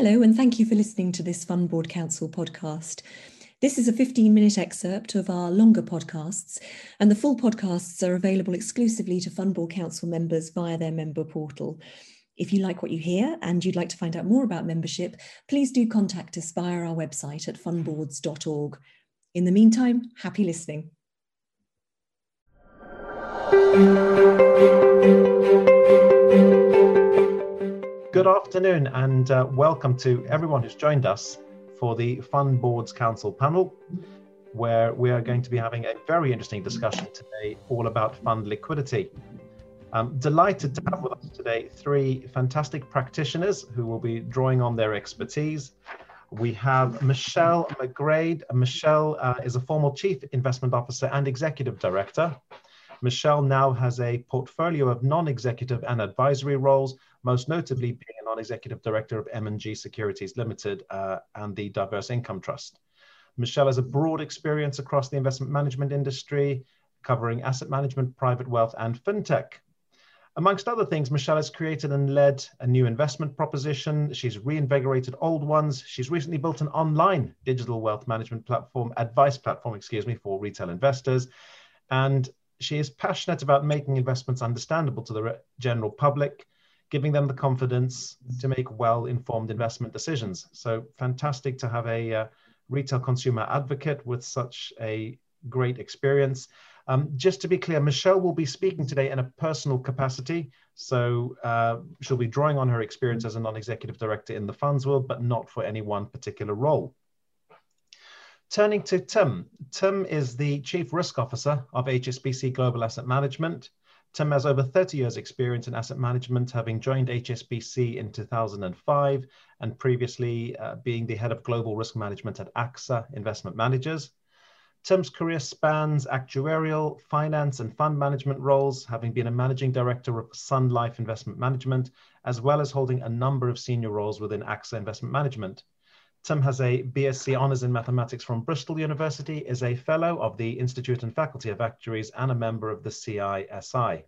Hello, and thank you for listening to this Fund Board Council podcast. This is a 15 minute excerpt of our longer podcasts, and the full podcasts are available exclusively to Fund Board Council members via their member portal. If you like what you hear and you'd like to find out more about membership, please do contact us via our website at fundboards.org. In the meantime, happy listening. Good afternoon and uh, welcome to everyone who's joined us for the Fund Boards Council panel, where we are going to be having a very interesting discussion today all about fund liquidity. I'm delighted to have with us today three fantastic practitioners who will be drawing on their expertise. We have Michelle McGrade. Michelle uh, is a former Chief Investment Officer and Executive Director. Michelle now has a portfolio of non-executive and advisory roles, most notably being a non-executive director of M&G Securities Limited uh, and the Diverse Income Trust. Michelle has a broad experience across the investment management industry, covering asset management, private wealth, and fintech. Amongst other things, Michelle has created and led a new investment proposition. She's reinvigorated old ones. She's recently built an online digital wealth management platform, advice platform, excuse me, for retail investors. And she is passionate about making investments understandable to the general public, giving them the confidence to make well informed investment decisions. So fantastic to have a uh, retail consumer advocate with such a great experience. Um, just to be clear, Michelle will be speaking today in a personal capacity. So uh, she'll be drawing on her experience as a non executive director in the funds world, but not for any one particular role. Turning to Tim. Tim is the Chief Risk Officer of HSBC Global Asset Management. Tim has over 30 years experience in asset management, having joined HSBC in 2005 and previously uh, being the head of global risk management at AXA Investment Managers. Tim's career spans actuarial, finance, and fund management roles, having been a managing director of Sun Life Investment Management, as well as holding a number of senior roles within AXA Investment Management. Tim has a BSc Honours in Mathematics from Bristol University, is a Fellow of the Institute and Faculty of Actuaries, and a member of the CISI.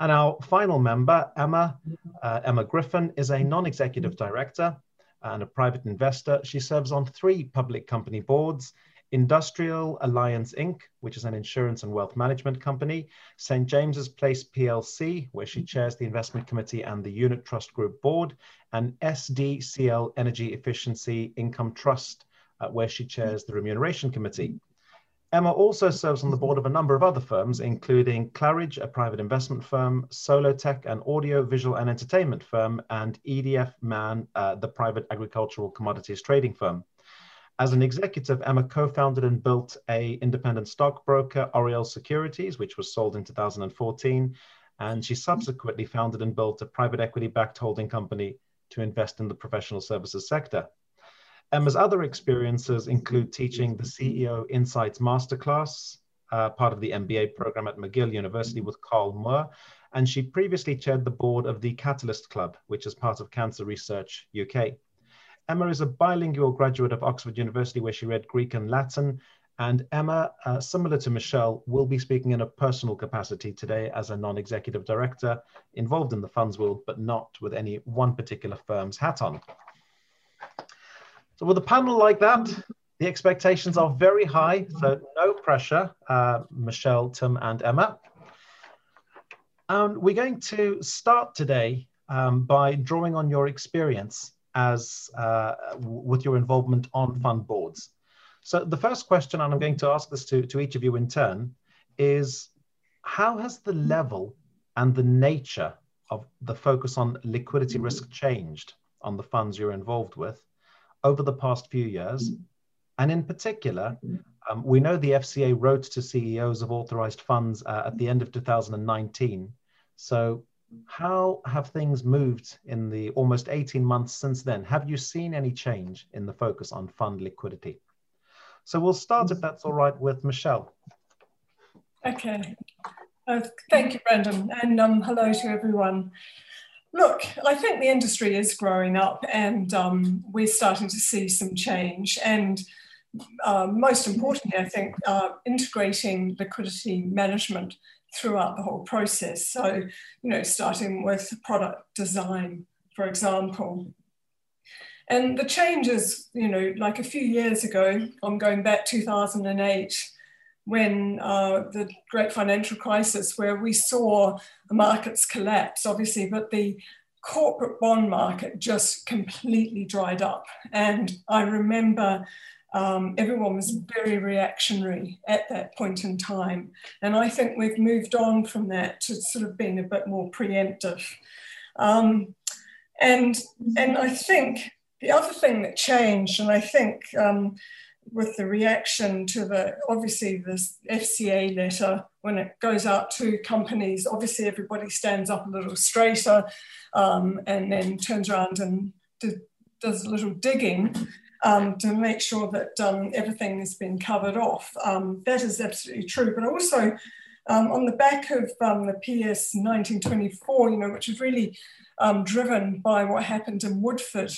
And our final member, Emma, uh, Emma Griffin, is a non-executive director and a private investor. She serves on three public company boards, Industrial Alliance Inc., which is an insurance and wealth management company, St. James's Place PLC, where she chairs the investment committee and the unit trust group board, and SDCL Energy Efficiency Income Trust, uh, where she chairs the remuneration committee. Emma also serves on the board of a number of other firms, including Claridge, a private investment firm, Solotech, an audio, visual, and entertainment firm, and EDF Man, uh, the private agricultural commodities trading firm. As an executive, Emma co-founded and built a independent stockbroker, Oriel Securities, which was sold in 2014. And she subsequently founded and built a private equity-backed holding company to invest in the professional services sector. Emma's other experiences include teaching the CEO Insights Masterclass, uh, part of the MBA program at McGill University with Karl Moore. And she previously chaired the board of the Catalyst Club, which is part of Cancer Research UK. Emma is a bilingual graduate of Oxford University, where she read Greek and Latin. And Emma, uh, similar to Michelle, will be speaking in a personal capacity today as a non executive director involved in the funds world, but not with any one particular firm's hat on. So, with a panel like that, the expectations are very high, so no pressure, uh, Michelle, Tim, and Emma. And we're going to start today um, by drawing on your experience as uh, with your involvement on fund boards. So the first question, and I'm going to ask this to, to each of you in turn, is how has the level and the nature of the focus on liquidity risk changed on the funds you're involved with over the past few years? And in particular, um, we know the FCA wrote to CEOs of authorized funds uh, at the end of 2019. So how have things moved in the almost 18 months since then? Have you seen any change in the focus on fund liquidity? So we'll start, if that's all right, with Michelle. Okay. Uh, thank you, Brendan, and um, hello to everyone. Look, I think the industry is growing up and um, we're starting to see some change. And uh, most importantly, I think uh, integrating liquidity management throughout the whole process. So, you know, starting with product design, for example. and the changes, you know, like a few years ago, I'm going back 2008, when uh, the great financial crisis, where we saw the markets collapse, obviously, but the corporate bond market just completely dried up. And I remember um, everyone was very reactionary at that point in time. And I think we've moved on from that to sort of being a bit more preemptive. Um, and, and I think the other thing that changed, and I think um, with the reaction to the obviously this FCA letter when it goes out to companies, obviously everybody stands up a little straighter um, and then turns around and does a little digging um, to make sure that um, everything has been covered off. Um, that is absolutely true. But also um, on the back of um, the PS 1924, you know, which was really driven by what happened in Woodford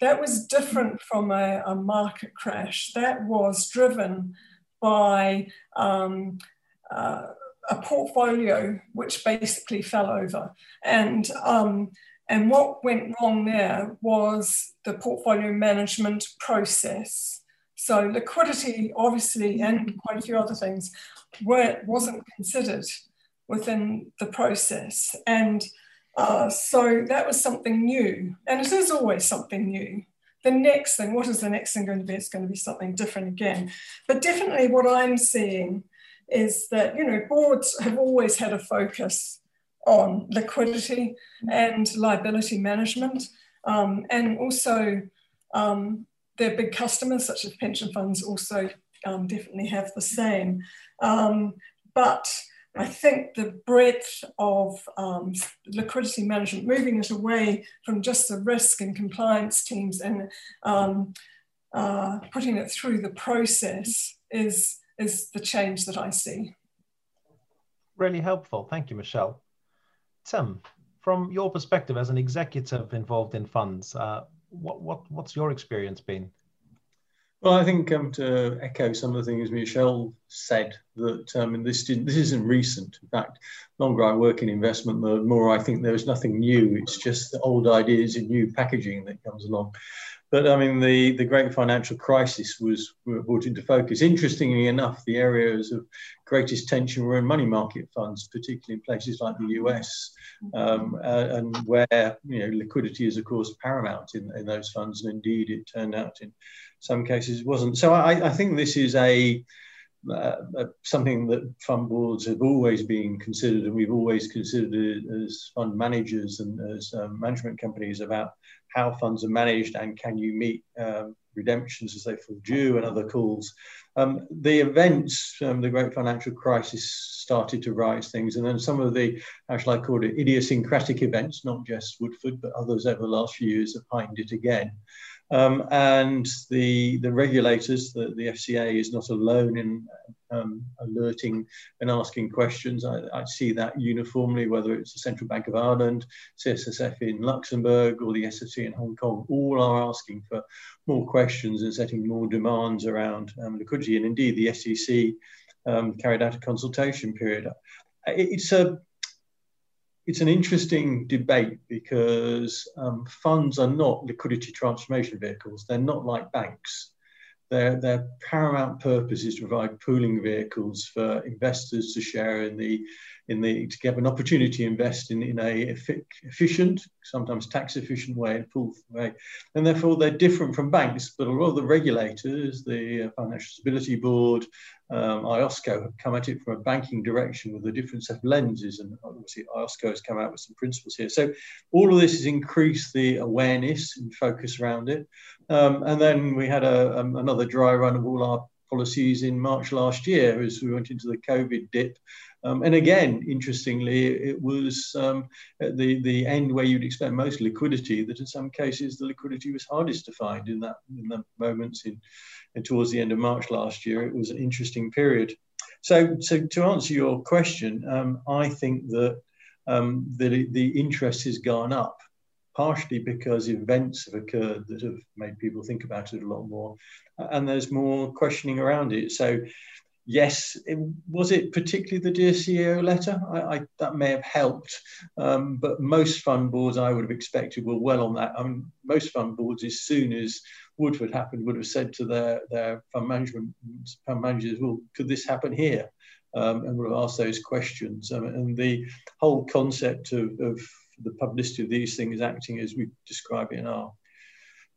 that was different from a, a market crash. That was driven by uh, a portfolio which basically fell over. And, um, and what went wrong there was the portfolio management process. So liquidity, obviously, and quite a few other things, were, wasn't considered within the process. And uh, so that was something new, and it is always something new. The next thing, what is the next thing going to be? It's going to be something different again. But definitely, what I'm seeing is that you know boards have always had a focus on liquidity and liability management, um, and also um, their big customers such as pension funds also um, definitely have the same. Um, but I think the breadth of um, liquidity management, moving it away from just the risk and compliance teams and um, uh, putting it through the process is, is the change that I see. Really helpful. Thank you, Michelle. Tim, from your perspective as an executive involved in funds, uh, what, what, what's your experience been? Well, I think um, to echo some of the things Michelle said, that um, and this this isn't recent. In fact, the longer I work in investment, the more I think there is nothing new. It's just the old ideas in new packaging that comes along. But I mean, the, the great financial crisis was brought into focus. Interestingly enough, the areas of greatest tension were in money market funds, particularly in places like the US, um, uh, and where you know liquidity is of course paramount in, in those funds. And indeed, it turned out in some cases it wasn't. So I, I think this is a uh, something that fund boards have always been considered, and we've always considered as fund managers and as um, management companies about how funds are managed and can you meet um, redemptions as they fall due and other calls. Um, the events, um, the great financial crisis started to rise things, and then some of the, how shall I call it, idiosyncratic events, not just Woodford, but others over the last few years have heightened it again. Um, and the, the regulators, the, the FCA is not alone in um, alerting and asking questions. I, I, see that uniformly, whether it's the Central Bank of Ireland, CSSF in Luxembourg, or the SFC in Hong Kong, all are asking for more questions and setting more demands around um, liquidity. And indeed, the SEC um, carried out a consultation period. It's a it's an interesting debate because um, funds are not liquidity transformation vehicles. They're not like banks. Their, their paramount purpose is to provide pooling vehicles for investors to share in the in the to get an opportunity to invest in, in a efficient, sometimes tax efficient way and way. And therefore they're different from banks, but a lot of the regulators, the Financial Stability Board, um, IOSCO have come at it from a banking direction with a different set of lenses, and obviously IOSCO has come out with some principles here. So all of this has increased the awareness and focus around it. Um, and then we had a, um, another dry run of all our policies in March last year as we went into the COVID dip. Um, and again, interestingly, it was um, at the, the end where you'd expect most liquidity, that in some cases the liquidity was hardest to find in that in the moments in, and towards the end of March last year. It was an interesting period. So, so to answer your question, um, I think that um, the, the interest has gone up partially because events have occurred that have made people think about it a lot more, and there's more questioning around it. So yes, it, was it particularly the Dear CEO letter? I, I, that may have helped, um, but most fund boards I would have expected were well on that. I mean, most fund boards, as soon as Woodford happened, would have said to their, their fund management fund managers, well, could this happen here? Um, and would have asked those questions. Um, and the whole concept of, of the publicity of these things acting as we describe it in our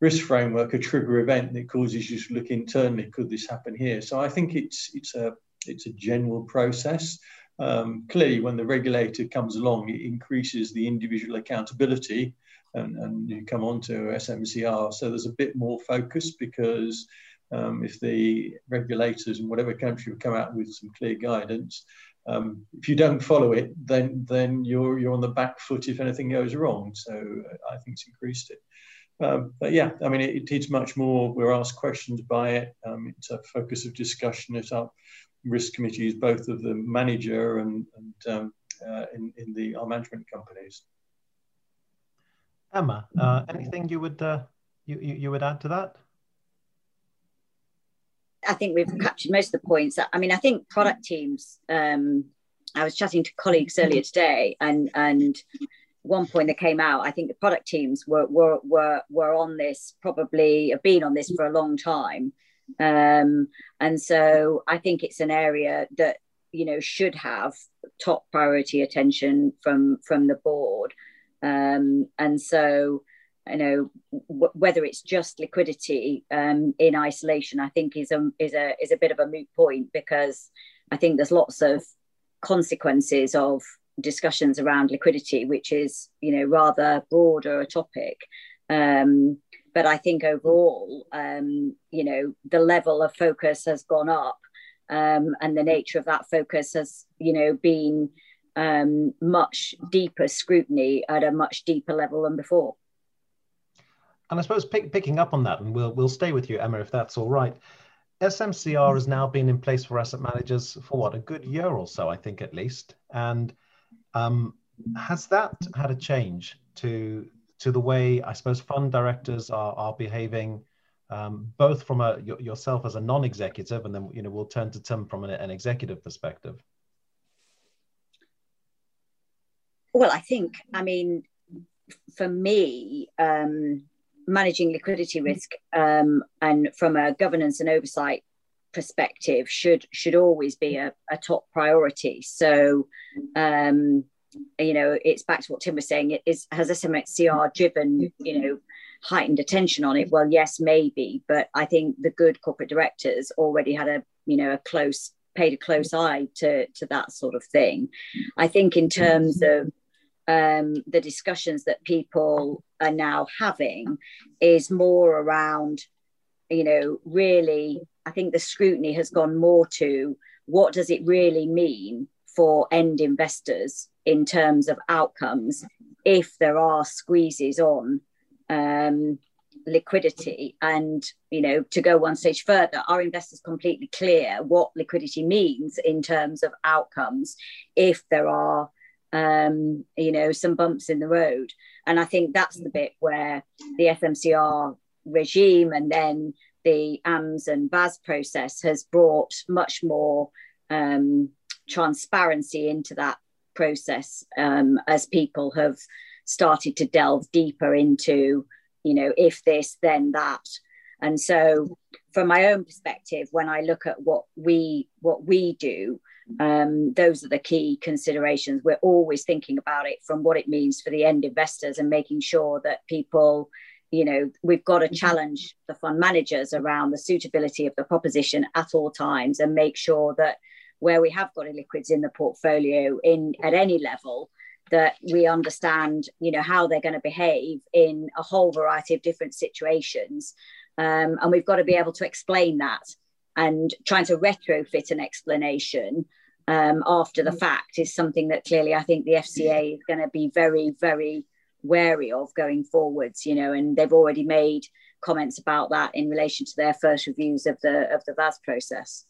risk framework a trigger event that causes you to look internally could this happen here? So i think it's it's a it's a general process. Um, clearly when the regulator comes along it increases the individual accountability and, and you come on to smcr so there's a bit more focus because um, if the regulators in whatever country have come out with some clear guidance um, if you don't follow it then then you're you're on the back foot if anything goes wrong so i think it's increased it um, but yeah, I mean, it, it's much more, we're asked questions by it. Um, it's a focus of discussion at our risk committees, both of the manager and, and um, uh, in, in the our management companies. Emma, uh, anything you would uh, you, you, you would add to that? I think we've captured most of the points. I mean, I think product teams. Um, I was chatting to colleagues earlier today, and and one point that came out, I think the product teams were were were were on this probably have been on this for a long time, um, and so I think it's an area that you know should have top priority attention from from the board, um, and so you know w- whether it's just liquidity um, in isolation, I think is a is a is a bit of a moot point because I think there's lots of consequences of discussions around liquidity, which is you know rather broader a topic. Um, but I think overall, um, you know, the level of focus has gone up, um, and the nature of that focus has, you know, been um, much deeper scrutiny at a much deeper level than before. And I suppose pick, picking up on that, and we'll we'll stay with you, Emma, if that's all right. SMCR has now been in place for asset managers for what a good year or so, I think at least, and um, has that had a change to to the way I suppose fund directors are are behaving, um, both from a yourself as a non-executive, and then you know we'll turn to Tim from an, an executive perspective. Well, I think I mean for me. Um, managing liquidity risk um, and from a governance and oversight perspective should should always be a, a top priority. So, um, you know, it's back to what Tim was saying. It is has SMCR driven, you know, heightened attention on it? Well, yes, maybe, but I think the good corporate directors already had a you know a close paid a close eye to to that sort of thing. I think in terms of um, the discussions that people are now having is more around, you know, really I think the scrutiny has gone more to what does it really mean for end investors in terms of outcomes if there are squeezes on um, liquidity and you know to go one stage further are investors completely clear what liquidity means in terms of outcomes if there are um, you know some bumps in the road and i think that's the bit where the SMCR regime and then the AMS and VAS process has brought much more um, transparency into that process um, as people have started to delve deeper into, you know, if this, then that. And so, from my own perspective, when I look at what we what we do, um, those are the key considerations. We're always thinking about it from what it means for the end investors and making sure that people you know we've got to mm-hmm. challenge the fund managers around the suitability of the proposition at all times and make sure that where we have got illiquids in the portfolio in at any level that we understand you know how they're going to behave in a whole variety of different situations um, and we've got to be able to explain that and trying to retrofit an explanation um, after the mm-hmm. fact is something that clearly I think the FCA is going to be very, very wary of going forwards, you know, and they've already made comments about that in relation to their first reviews of the of the VAS process.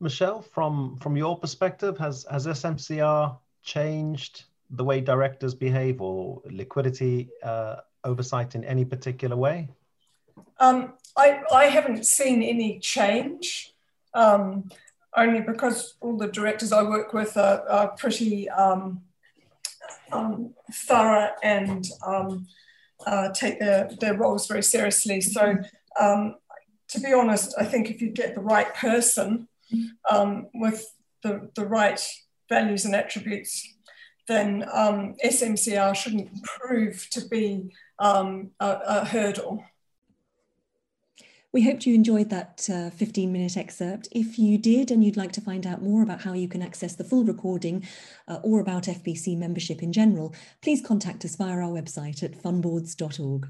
Michelle, from from your perspective, has has SMCR changed the way directors behave or liquidity uh, oversight in any particular way? Um, I, I haven't seen any change. um, only because all the directors I work with are, are pretty um, um, thorough and um, uh, take their, their roles very seriously. So, um, to be honest, I think if you get the right person um, with the, the right values and attributes, then SMCR shouldn't prove to be a, a hurdle. We hoped you enjoyed that uh, 15 minute excerpt. If you did and you'd like to find out more about how you can access the full recording uh, or about FBC membership in general, please contact us via our website at fundboards.org.